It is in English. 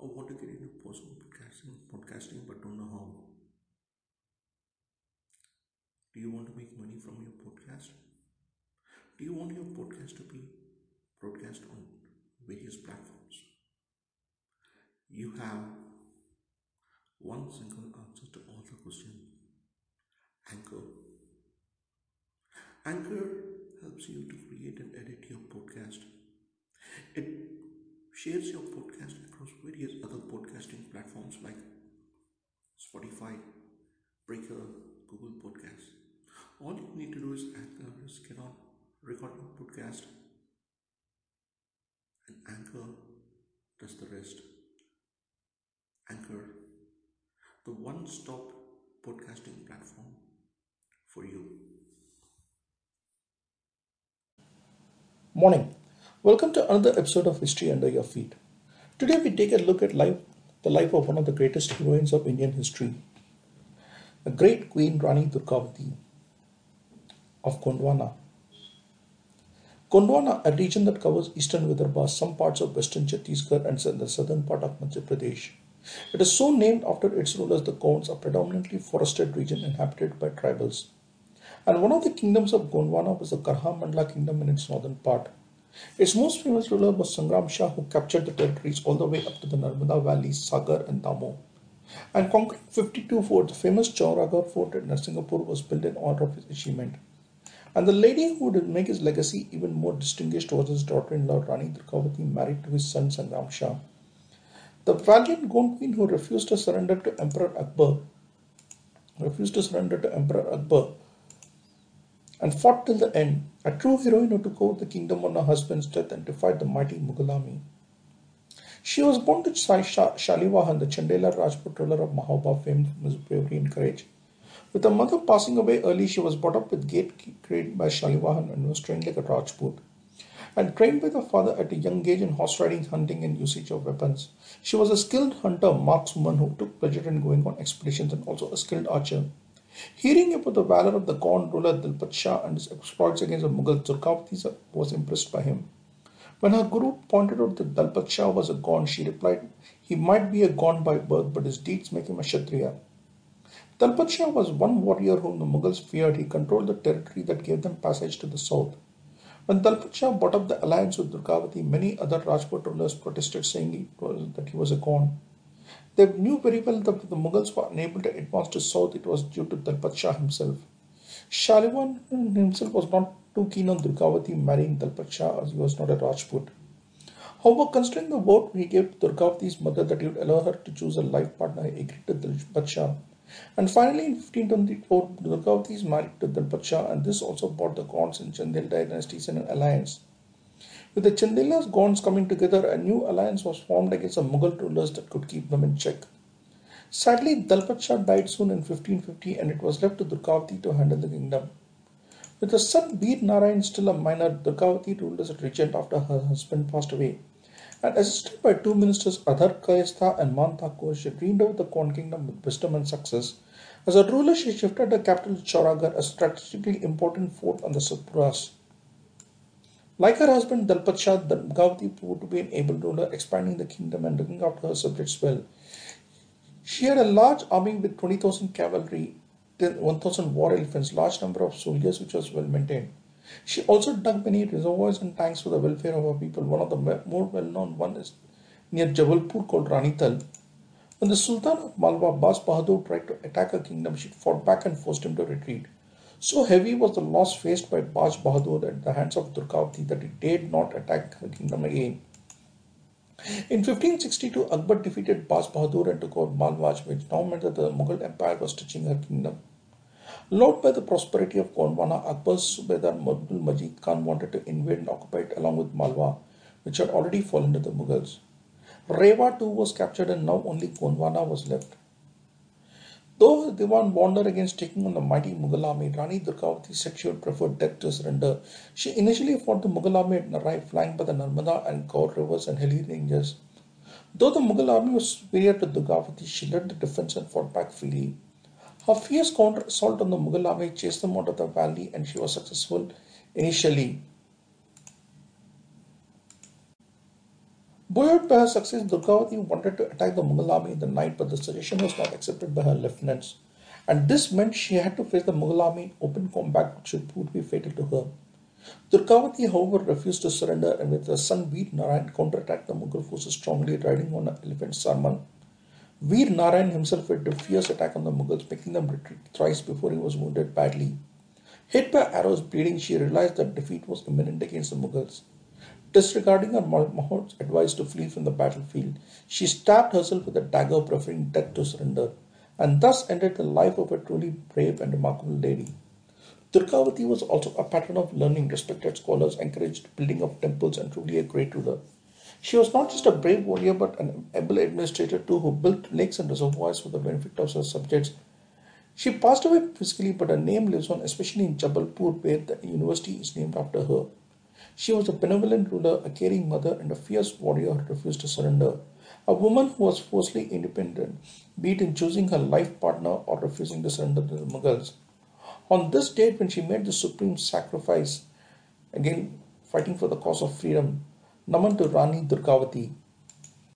Oh, or want to get into podcasting, podcasting but don't know how? Do you want to make money from your podcast? Do you want your podcast to be broadcast on various platforms? You have one single answer to all the questions Anchor. Anchor helps you to create and edit your podcast. It shares your podcast across various other podcasting platforms like Spotify, Breaker, Google Podcasts. All you need to do is Anchor get on, record your podcast, and Anchor does the rest. Anchor, the one stop podcasting platform for you. Morning. Welcome to another episode of History Under Your Feet. Today we take a look at life, the life of one of the greatest heroines of Indian history, the great Queen Rani Durgavati of Gondwana. Gondwana, a region that covers eastern Vidarbha, some parts of western Chhattisgarh, and the southern part of Madhya Pradesh. It is so named after its rulers, the Gonds, a predominantly forested region inhabited by tribals. And one of the kingdoms of Gondwana was the Garha Mandla kingdom in its northern part. Its most famous ruler was Sangram Shah, who captured the territories all the way up to the Narmada Valley, Sagar and Damoh. And conquering 52 forts, the famous Chauragarh fort at Narsingapur was built in honor of his achievement. And the lady who would make his legacy even more distinguished was his daughter-in-law Rani Durgavati, married to his son Sangram Shah. The valiant Gond queen who refused to surrender to Emperor Akbar, refused to surrender to Emperor Akbar, and fought till the end, a true heroine who took over the kingdom on her husband's death and defied the mighty Mughal army. She was born to Shalivahan, the Chandela Rajput ruler of Mahoba, famed for his bravery and courage. With her mother passing away early, she was brought up with gate trained by Shalivahan and was trained like a Rajput. And trained by the father at a young age in horse riding, hunting, and usage of weapons. She was a skilled hunter, markswoman who took pleasure in going on expeditions and also a skilled archer. Hearing about the valor of the Gond ruler Dalpat Shah and his exploits against the Mughal, Durgavati was impressed by him. When her guru pointed out that Dalpat Shah was a Gond, she replied, He might be a Gond by birth, but his deeds make him a Kshatriya. Dalpat Shah was one warrior whom the Mughals feared. He controlled the territory that gave them passage to the south. When Dalpat Shah brought up the alliance with Durgavati, many other Rajput rulers protested, saying that he was a Gond. They knew very well that the Mughals were unable to advance to south, it was due to Dalpat Shah himself. Shalivahan himself was not too keen on Durgavati marrying Dalpat Shah as he was not a Rajput. However, considering the vote he gave to Durgavati's mother that he would allow her to choose a life partner, he agreed to Dalpat Shah. And finally, in 1524, Durgavati is married to Dalpat Shah, and this also brought the Gonds and Chandel dynasties in an alliance. With the Chandelas Gonds coming together, a new alliance was formed against the Mughal rulers that could keep them in check. Sadly, Dalpat Shah died soon in 1550 and it was left to Durgavati to handle the kingdom. With her son Veer Narayan still a minor, Durgavati ruled as a regent after her husband passed away. And assisted by two ministers, Adhar Kayastha and Man Thakur, she reigned over the Gond kingdom with wisdom and success. As a ruler, she shifted the capital to Chauragarh, a strategically important fort on the Satpuras. Like her husband Dalpat Shah, Durgavati proved to be an able ruler, expanding the kingdom and looking after her subjects well. She had a large army with 20,000 cavalry, 1,000 war elephants, large number of soldiers, which was well maintained. She also dug many reservoirs and tanks for the welfare of her people. One of the more well-known one is near Jabalpur called Ranital. When the Sultan of Malwa, Baz Bahadur, tried to attack her kingdom, she fought back and forced him to retreat. So heavy was the loss faced by Baz Bahadur at the hands of Durgavati that he dared not attack her kingdom again. In 1562, Akbar defeated Baz Bahadur and took over Malwa, which now meant that the Mughal Empire was touching her kingdom. Lured by the prosperity of Gondwana, Akbar's Subedar Abdul Majid Khan wanted to invade and occupy it along with Malwa, which had already fallen to the Mughals. Rewa too was captured and now only Gondwana was left. Though Diwan warned her against taking on the mighty Mughal army, Rani Durgavati said she would prefer death to surrender. She initially fought the Mughal army at Narai, flying by the Narmada and Gaur rivers and hilly ranges. Though the Mughal army was superior to Durgavati, she led the defense and fought back freely. Her fierce counter assault on the Mughal army chased them out of the valley and she was successful initially. Her success, Durgavati wanted to attack the Mughal army in the night, but the suggestion was not accepted by her lieutenants. And this meant she had to face the Mughal army in open combat, which would be fatal to her. Durgavati, however, refused to surrender and with her son Veer Narayan counterattacked the Mughal forces strongly, riding on an elephant Sarman. Veer Narayan himself led a fierce attack on the Mughals, making them retreat thrice before he was wounded badly. Hit by arrows bleeding, she realized that defeat was imminent against the Mughals. Disregarding her Mahout's advice to flee from the battlefield, she stabbed herself with a dagger, preferring death to surrender, and thus ended the life of a truly brave and remarkable lady. Durgavati was also a patron of learning, respected scholars, encouraged building of temples, and truly a great ruler. She was not just a brave warrior but an able administrator too who built lakes and reservoirs for the benefit of her subjects. She passed away physically, but her name lives on, especially in Jabalpur, where the university is named after her. She was a benevolent ruler, a caring mother, and a fierce warrior who refused to surrender. A woman who was fiercely independent, be it in choosing her life partner or refusing to surrender to the Mughals. On this date, when she made the supreme sacrifice, again fighting for the cause of freedom, Naman to Rani Durgavati,